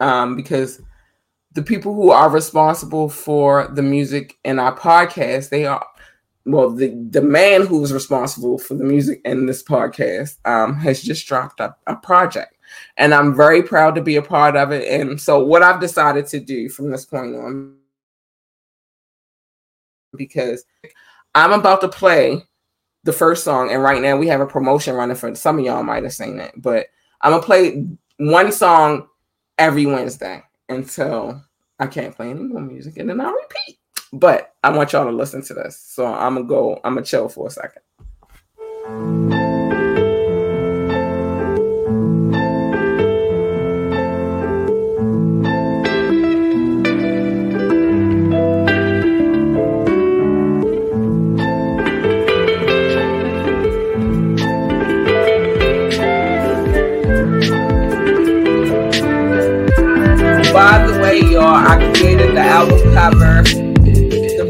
Speaker 1: Um, because the people who are responsible for the music in our podcast, they are well, the, the man who's responsible for the music in this podcast um, has just dropped a, a project. And I'm very proud to be a part of it. And so, what I've decided to do from this point on, because I'm about to play the first song, and right now we have a promotion running for some of y'all might have seen it, but I'm gonna play one song every Wednesday until I can't play any more music, and then I'll repeat. But I want y'all to listen to this. So I'm gonna go, I'm gonna chill for a second. The album cover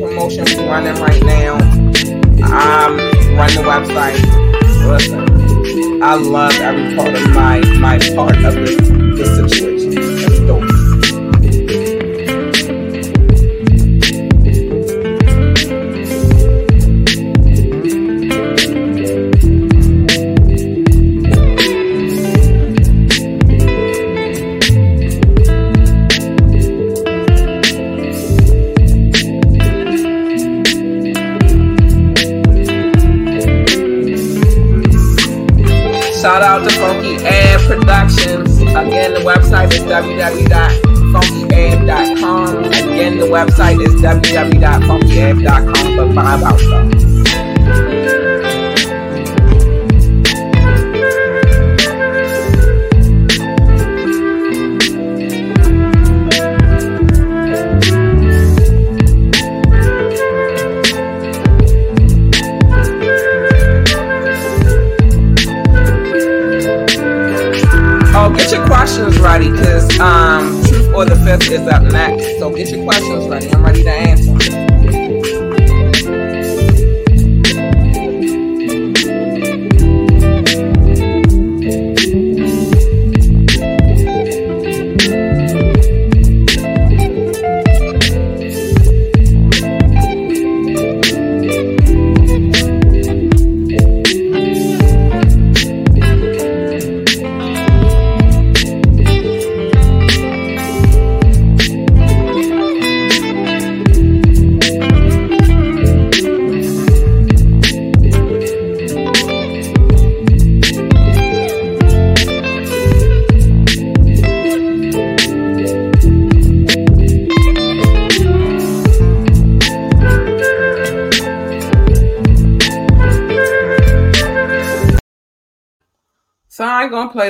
Speaker 1: promotion running right now. I'm running the website. Listen, I love every part of my my part of this, this situation.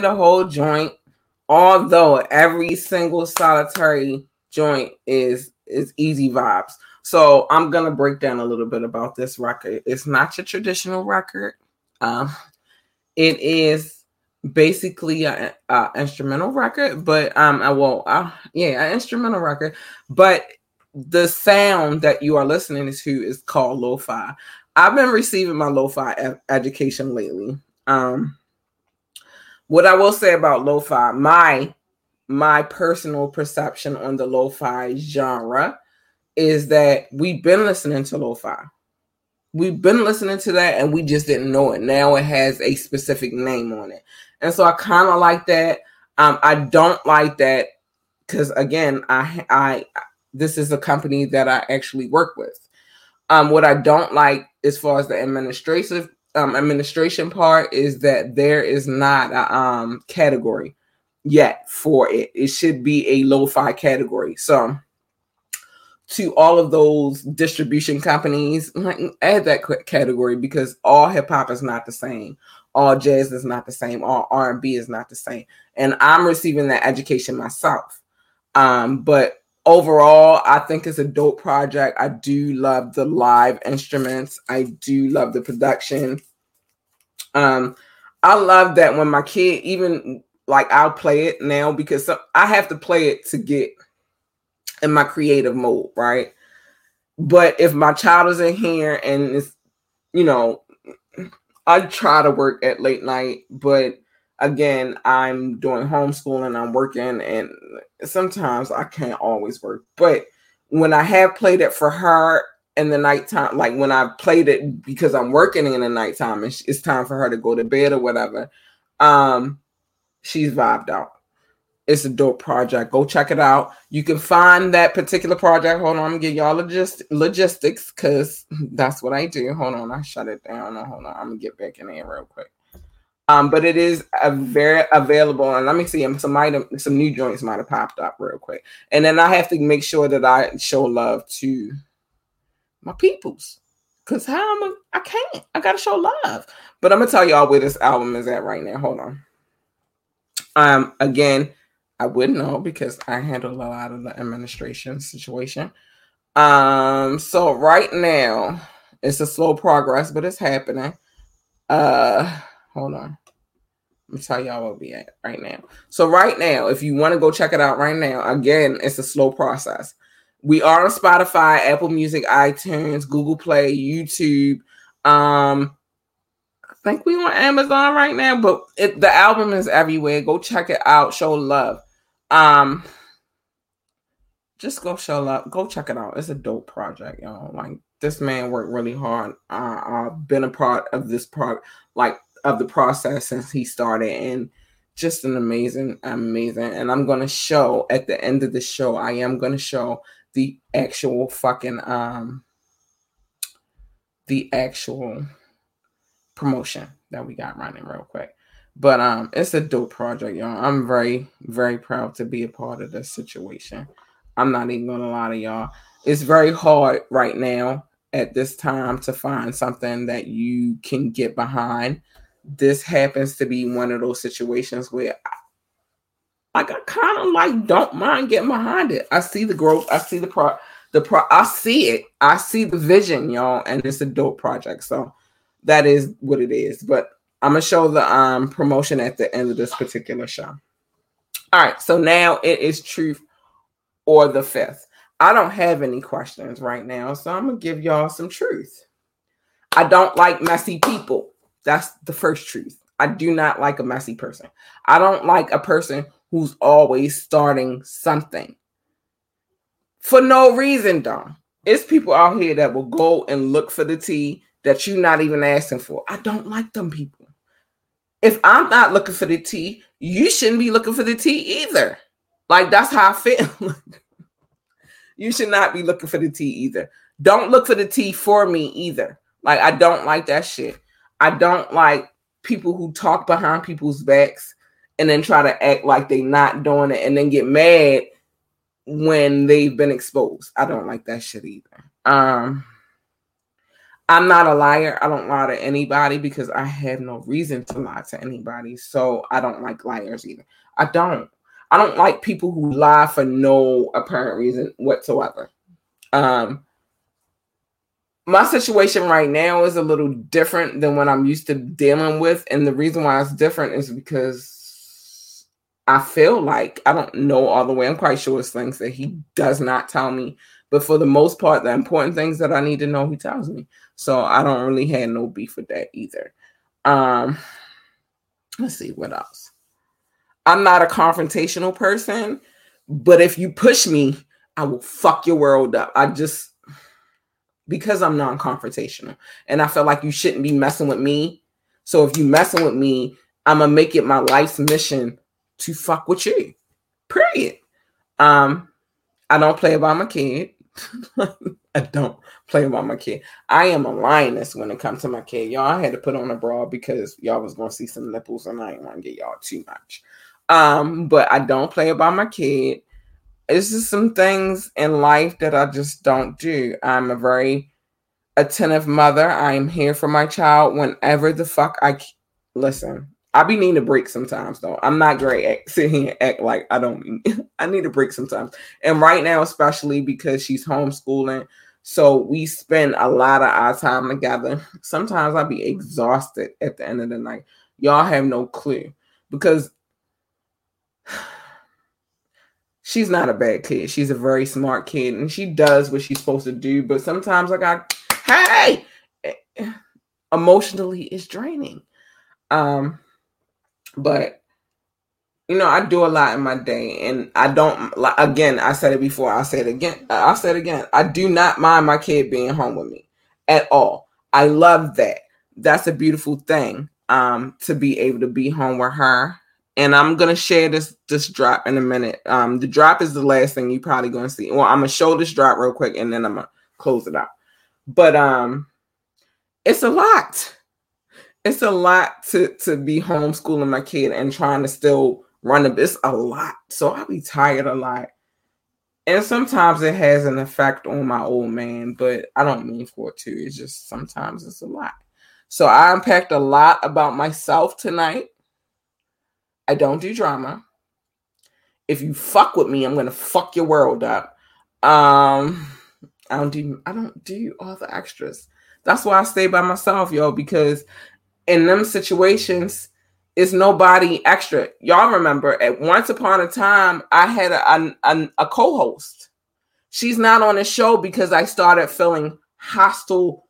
Speaker 1: The whole joint, although every single solitary joint is is easy vibes. So I'm gonna break down a little bit about this record. It's not your traditional record. Um, it is basically an instrumental record, but um, I will, uh, yeah, an instrumental record. But the sound that you are listening to is called lo-fi. I've been receiving my lo-fi education lately. Um, what I will say about lo-fi, my my personal perception on the lo-fi genre is that we've been listening to lo-fi. We've been listening to that and we just didn't know it. Now it has a specific name on it. And so I kind of like that. Um, I don't like that because again, I I this is a company that I actually work with. Um, what I don't like as far as the administrative um, administration part is that there is not a um, category. yet for it. It should be a lo-fi category. So to all of those distribution companies, add that category because all hip hop is not the same. All jazz is not the same. All R and B is not the same. And I'm receiving that education myself. Um, but overall, I think it's a dope project. I do love the live instruments. I do love the production. Um, I love that when my kid even like I'll play it now because I have to play it to get in my creative mode, right? But if my child is in here and it's, you know, I try to work at late night, but again, I'm doing homeschooling, I'm working, and sometimes I can't always work. But when I have played it for her in the nighttime, like when I played it because I'm working in the nighttime and it's time for her to go to bed or whatever, um, she's vibed out. It's a dope project. Go check it out. You can find that particular project. Hold on, I'm gonna give y'all logist- logistics because that's what I do. Hold on, I shut it down. hold on, I'm gonna get back in there real quick. Um, but it is a very available, and let me see. Some item, some new joints might have popped up real quick, and then I have to make sure that I show love to my peoples, cause how am I? I can't. I gotta show love. But I'm gonna tell y'all where this album is at right now. Hold on. Um, again, I wouldn't know because I handle a lot of the administration situation. Um, so right now it's a slow progress, but it's happening. Uh, hold on. Let me tell y'all what we at right now. So right now, if you want to go check it out right now, again, it's a slow process. We are on Spotify, Apple Music, iTunes, Google Play, YouTube. Um, I think we on Amazon right now, but it, the album is everywhere. Go check it out. Show love. Um, just go show love. go check it out. It's a dope project, y'all. Like this man worked really hard. Uh, I've been a part of this part, like of the process since he started, and just an amazing, amazing. And I'm gonna show at the end of the show. I am gonna show the actual fucking um, the actual promotion that we got running real quick. But um, it's a dope project, y'all. I'm very, very proud to be a part of this situation. I'm not even gonna lie to y'all. It's very hard right now at this time to find something that you can get behind. This happens to be one of those situations where like I kind of like don't mind getting behind it. I see the growth, I see the pro the pro I see it, I see the vision, y'all, and it's a dope project. So that is what it is. But I'm gonna show the um promotion at the end of this particular show. All right, so now it is truth or the fifth. I don't have any questions right now, so I'm gonna give y'all some truth. I don't like messy people. That's the first truth. I do not like a messy person. I don't like a person who's always starting something for no reason, Don. It's people out here that will go and look for the tea that you're not even asking for. I don't like them people if I'm not looking for the tea, you shouldn't be looking for the tea either. Like that's how I feel. you should not be looking for the tea either. Don't look for the tea for me either. Like I don't like that shit. I don't like people who talk behind people's backs and then try to act like they not doing it and then get mad when they've been exposed. I don't like that shit either. Um I'm not a liar. I don't lie to anybody because I have no reason to lie to anybody. So I don't like liars either. I don't. I don't like people who lie for no apparent reason whatsoever. Um my situation right now is a little different than what I'm used to dealing with. And the reason why it's different is because I feel like I don't know all the way. I'm quite sure it's things that he does not tell me. But for the most part, the important things that I need to know, he tells me. So I don't really have no beef with that either. Um, let's see what else. I'm not a confrontational person, but if you push me, I will fuck your world up. I just because I'm non-confrontational and I feel like you shouldn't be messing with me. So if you messing with me, I'm gonna make it my life's mission to fuck with you. Period. Um, I don't play about my kid. I don't play about my kid. I am a lioness when it comes to my kid. Y'all, I had to put on a bra because y'all was gonna see some nipples and I didn't want to get y'all too much. Um, but I don't play about my kid. It's just some things in life that I just don't do. I'm a very attentive mother. I am here for my child whenever the fuck I listen. I be needing a break sometimes though. I'm not great at sitting here and act like I don't. I need a break sometimes, and right now especially because she's homeschooling, so we spend a lot of our time together. Sometimes I'll be exhausted at the end of the night. Y'all have no clue because she's not a bad kid. She's a very smart kid and she does what she's supposed to do. But sometimes I got, hey, emotionally it's draining. Um, but you know, I do a lot in my day, and I don't. Again, I said it before. I said it again. I said it again. I do not mind my kid being home with me at all. I love that. That's a beautiful thing. Um, to be able to be home with her, and I'm gonna share this this drop in a minute. Um, the drop is the last thing you probably gonna see. Well, I'm gonna show this drop real quick, and then I'm gonna close it out. But um, it's a lot. It's a lot to to be homeschooling my kid and trying to still run a business a lot. So I'll be tired a lot. And sometimes it has an effect on my old man, but I don't mean for it to. It's just sometimes it's a lot. So I unpacked a lot about myself tonight. I don't do drama. If you fuck with me, I'm gonna fuck your world up. Um, I don't do I don't do all the extras. That's why I stay by myself, y'all, because in them situations, is nobody extra. Y'all remember at once upon a time, I had a, a, a co host. She's not on the show because I started feeling hostile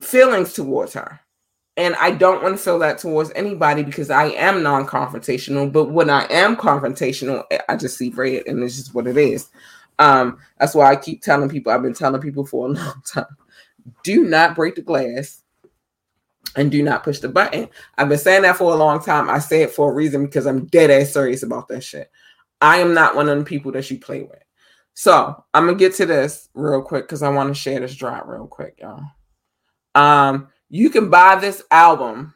Speaker 1: feelings towards her. And I don't want to feel that towards anybody because I am non confrontational. But when I am confrontational, I just see red and it's just what it is. Um, that's why I keep telling people, I've been telling people for a long time do not break the glass and do not push the button. I've been saying that for a long time. I say it for a reason because I'm dead ass serious about that shit. I am not one of the people that you play with. So I'm gonna get to this real quick because I want to share this drop real quick, y'all. Um, you can buy this album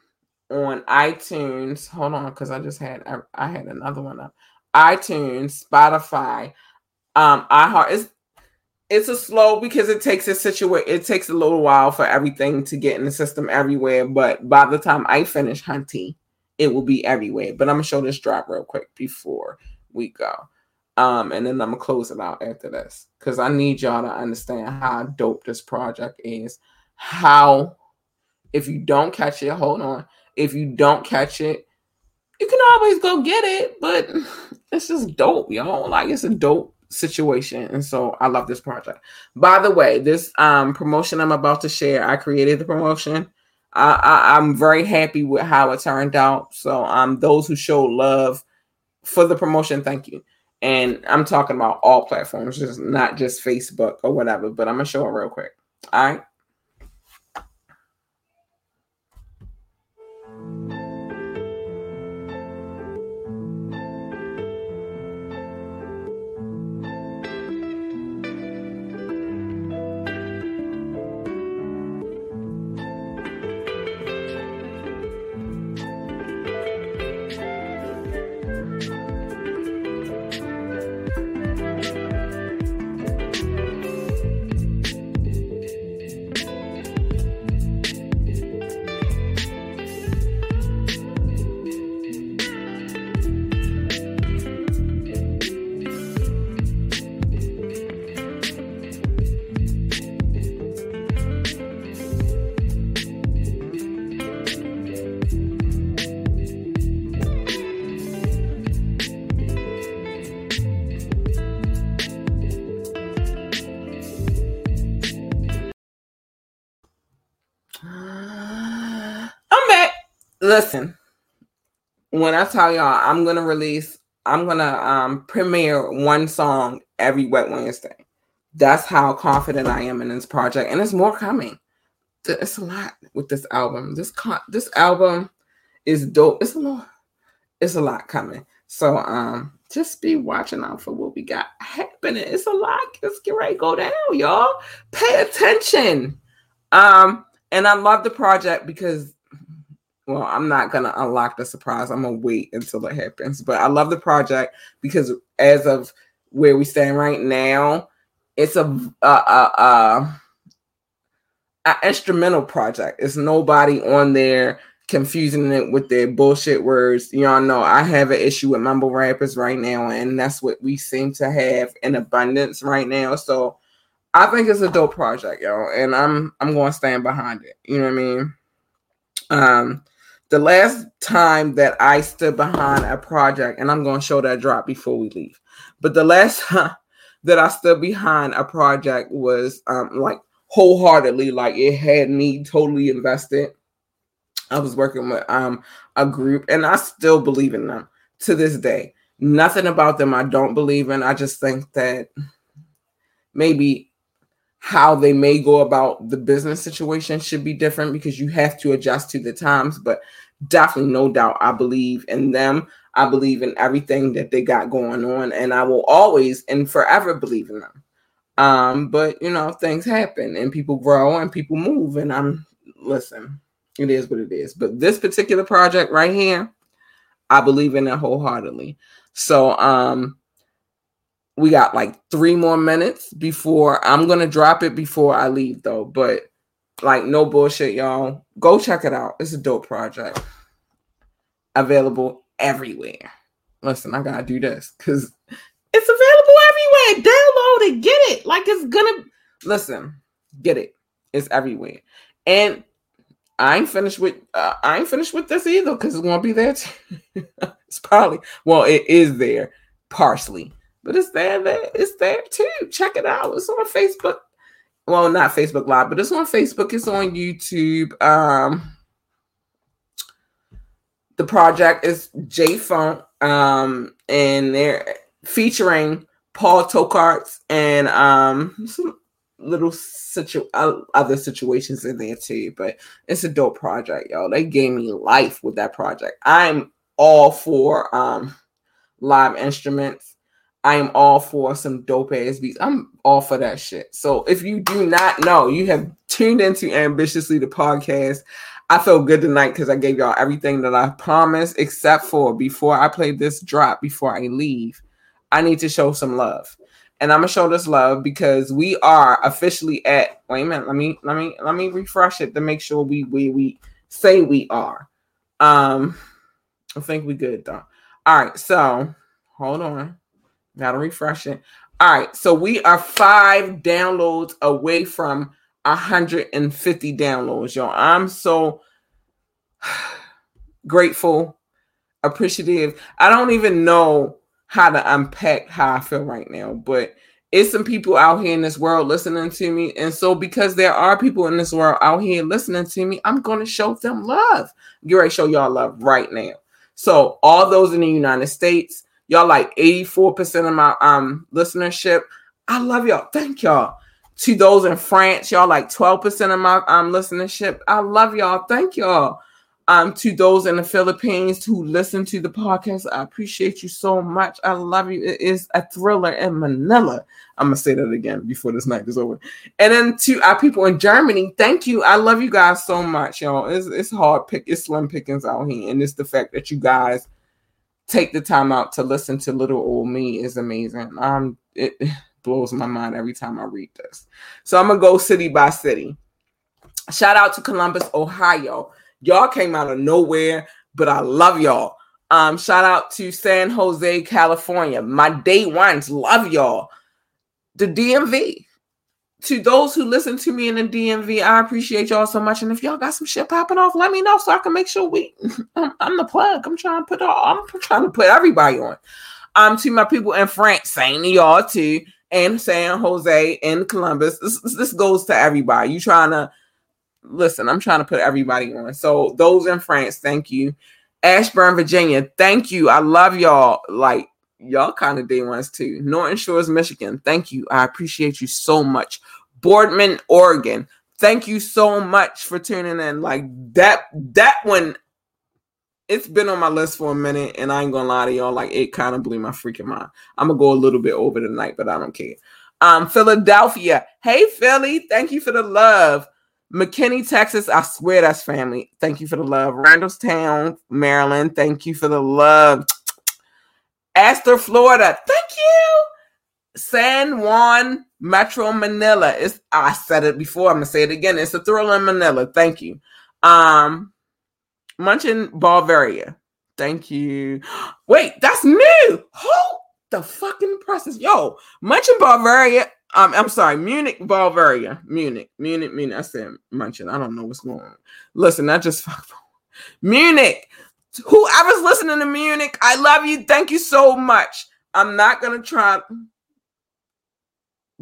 Speaker 1: on iTunes. Hold on, because I just had I, I, had another one up. iTunes, Spotify, um, iHeart. It's it's a slow because it takes a situation it takes a little while for everything to get in the system everywhere but by the time i finish hunting it will be everywhere. But i'm gonna show this drop real quick before we go. Um and then i'm gonna close it out after this because i need y'all to understand how dope this project is. How if you don't catch it hold on. If you don't catch it you can always go get it but it's just dope y'all. Like it's a dope situation and so i love this project. By the way this um promotion i'm about to share i created the promotion. I, i'm very happy with how it turned out. So um those who show love for the promotion thank you. And i'm talking about all platforms just not just facebook or whatever but i'm gonna show it real quick. All right listen, when I tell y'all I'm gonna release, I'm gonna um premiere one song every wet Wednesday. That's how confident I am in this project, and there's more coming. It's a lot with this album. This con- this album is dope. It's a lot. It's a lot coming. So um, just be watching out for what we got happening. It's a lot. Let's get ready to go down, y'all. Pay attention. Um, and I love the project because well, I'm not gonna unlock the surprise. I'm gonna wait until it happens. But I love the project because as of where we stand right now, it's a a, a, a instrumental project. It's nobody on there confusing it with their bullshit words. Y'all know I have an issue with mumble rappers right now, and that's what we seem to have in abundance right now. So I think it's a dope project, y'all, and I'm I'm to stand behind it. You know what I mean? Um, the last time that I stood behind a project, and I'm going to show that drop before we leave. But the last that I stood behind a project was um like wholeheartedly, like it had me totally invested. I was working with um a group, and I still believe in them to this day. Nothing about them I don't believe in. I just think that maybe how they may go about the business situation should be different because you have to adjust to the times. But definitely, no doubt, I believe in them. I believe in everything that they got going on, and I will always and forever believe in them. Um, but you know, things happen and people grow and people move, and I'm listen, it is what it is. But this particular project right here, I believe in it wholeheartedly. So um we got like three more minutes before I'm gonna drop it before I leave though. But like no bullshit, y'all. Go check it out. It's a dope project. Available everywhere. Listen, I gotta do this because it's available everywhere. Download it, get it. Like it's gonna listen, get it. It's everywhere. And I ain't finished with uh, I ain't finished with this either because it's gonna be there. It's probably well, it is there partially but it's there, there. It's there too. Check it out. It's on Facebook. Well, not Facebook Live, but it's on Facebook. It's on YouTube. Um, the project is J Funk, um, and they're featuring Paul Tokarts and um some little situ other situations in there too. But it's a dope project, y'all. They gave me life with that project. I'm all for um live instruments I am all for some dope ass beats. I'm all for that shit. So if you do not know, you have tuned into Ambitiously the podcast. I feel good tonight because I gave y'all everything that I promised, except for before I play this drop, before I leave, I need to show some love. And I'm gonna show this love because we are officially at wait a minute, let me let me let me refresh it to make sure we we we say we are. Um I think we good though. All right, so hold on. Gotta refresh it. All right, so we are five downloads away from 150 downloads, y'all. I'm so grateful, appreciative. I don't even know how to unpack how I feel right now, but it's some people out here in this world listening to me. And so, because there are people in this world out here listening to me, I'm going to show them love. To show y'all love right now. So, all those in the United States, Y'all like 84% of my um listenership. I love y'all. Thank y'all. To those in France, y'all like 12% of my um listenership. I love y'all. Thank y'all. Um, to those in the Philippines who listen to the podcast, I appreciate you so much. I love you. It is a thriller in Manila. I'm gonna say that again before this night is over. And then to our people in Germany, thank you. I love you guys so much, y'all. It's, it's hard pick, it's slim pickings out here, and it's the fact that you guys take the time out to listen to little old me is amazing. Um, it blows my mind every time I read this. So I'm gonna go city by city. Shout out to Columbus, Ohio. Y'all came out of nowhere, but I love y'all. Um, shout out to San Jose, California. My day ones love y'all. The DMV to those who listen to me in the DMV, I appreciate y'all so much. And if y'all got some shit popping off, let me know so I can make sure we. I'm, I'm the plug. I'm trying to put all. I'm trying to put everybody on. Um, to my people in France, saying to y'all too, and San Jose and Columbus. This, this goes to everybody. You trying to listen? I'm trying to put everybody on. So those in France, thank you. Ashburn, Virginia, thank you. I love y'all. Like y'all kind of day ones too. Norton Shores, Michigan. Thank you. I appreciate you so much. Boardman, Oregon. Thank you so much for tuning in. Like that, that one, it's been on my list for a minute, and I ain't gonna lie to y'all, like it kind of blew my freaking mind. I'm gonna go a little bit over tonight, but I don't care. Um, Philadelphia. Hey Philly, thank you for the love. McKinney, Texas. I swear that's family. Thank you for the love. Randallstown, Maryland. Thank you for the love. Astor, Florida. Thank you. San Juan, Metro Manila. It's I said it before. I'm gonna say it again. It's a thrill in Manila. Thank you. Um Munchin Bavaria. Thank you. Wait, that's new. Hold the fucking process. Yo, Munchin Bavaria. Um, I'm sorry, Munich, Bavaria. Munich, Munich, Munich. I said Munchin. I don't know what's going on. Listen, I just fuck Munich. Whoever's listening to Munich, I love you. Thank you so much. I'm not gonna try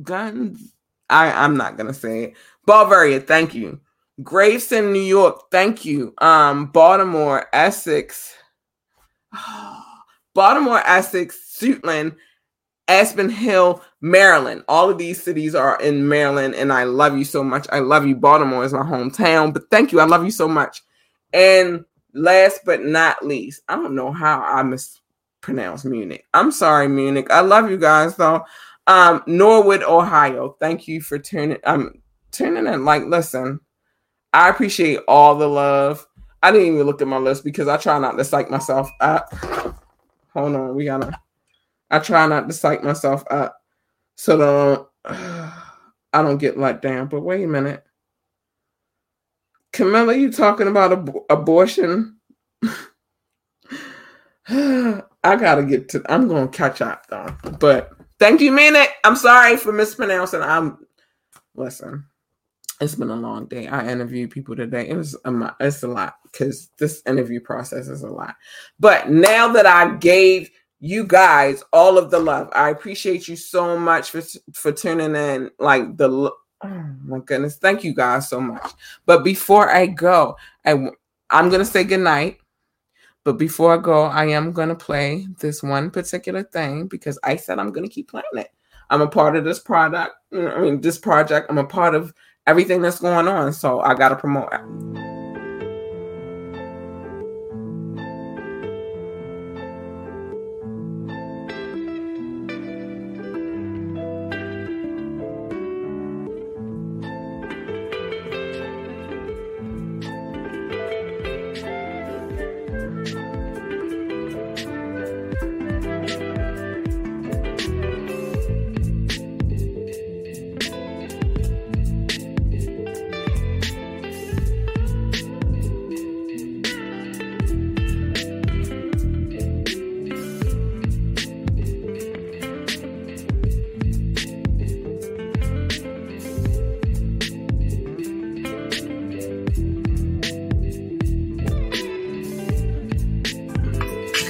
Speaker 1: guns. I, I'm not gonna say it. Bavaria, thank you. Gravesend, New York, thank you. Um, Baltimore, Essex, Baltimore, Essex, Suitland, Aspen Hill, Maryland. All of these cities are in Maryland, and I love you so much. I love you. Baltimore is my hometown, but thank you. I love you so much. And last but not least, I don't know how I mispronounce Munich. I'm sorry, Munich. I love you guys though. Um, Norwood, Ohio. Thank you for tuning. Um, tuning in. Like, listen, I appreciate all the love. I didn't even look at my list because I try not to psych myself up. Hold on, we gotta. I try not to psych myself up so don't I don't get let down. But wait a minute, Camilla, you talking about ab- abortion? I gotta get to. I'm gonna catch up though. But thank you, Munich. I'm sorry for mispronouncing. I'm listen it's been a long day. I interviewed people today. It was a, it's a lot because this interview process is a lot. But now that I gave you guys all of the love, I appreciate you so much for for tuning in. Like the oh my goodness, thank you guys so much. But before I go, I I'm gonna say goodnight. But before I go, I am gonna play this one particular thing because I said I'm gonna keep playing it. I'm a part of this product. I mean, this project. I'm a part of everything that's going on. So I got to promote it.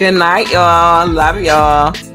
Speaker 1: Good night, y'all. Love y'all.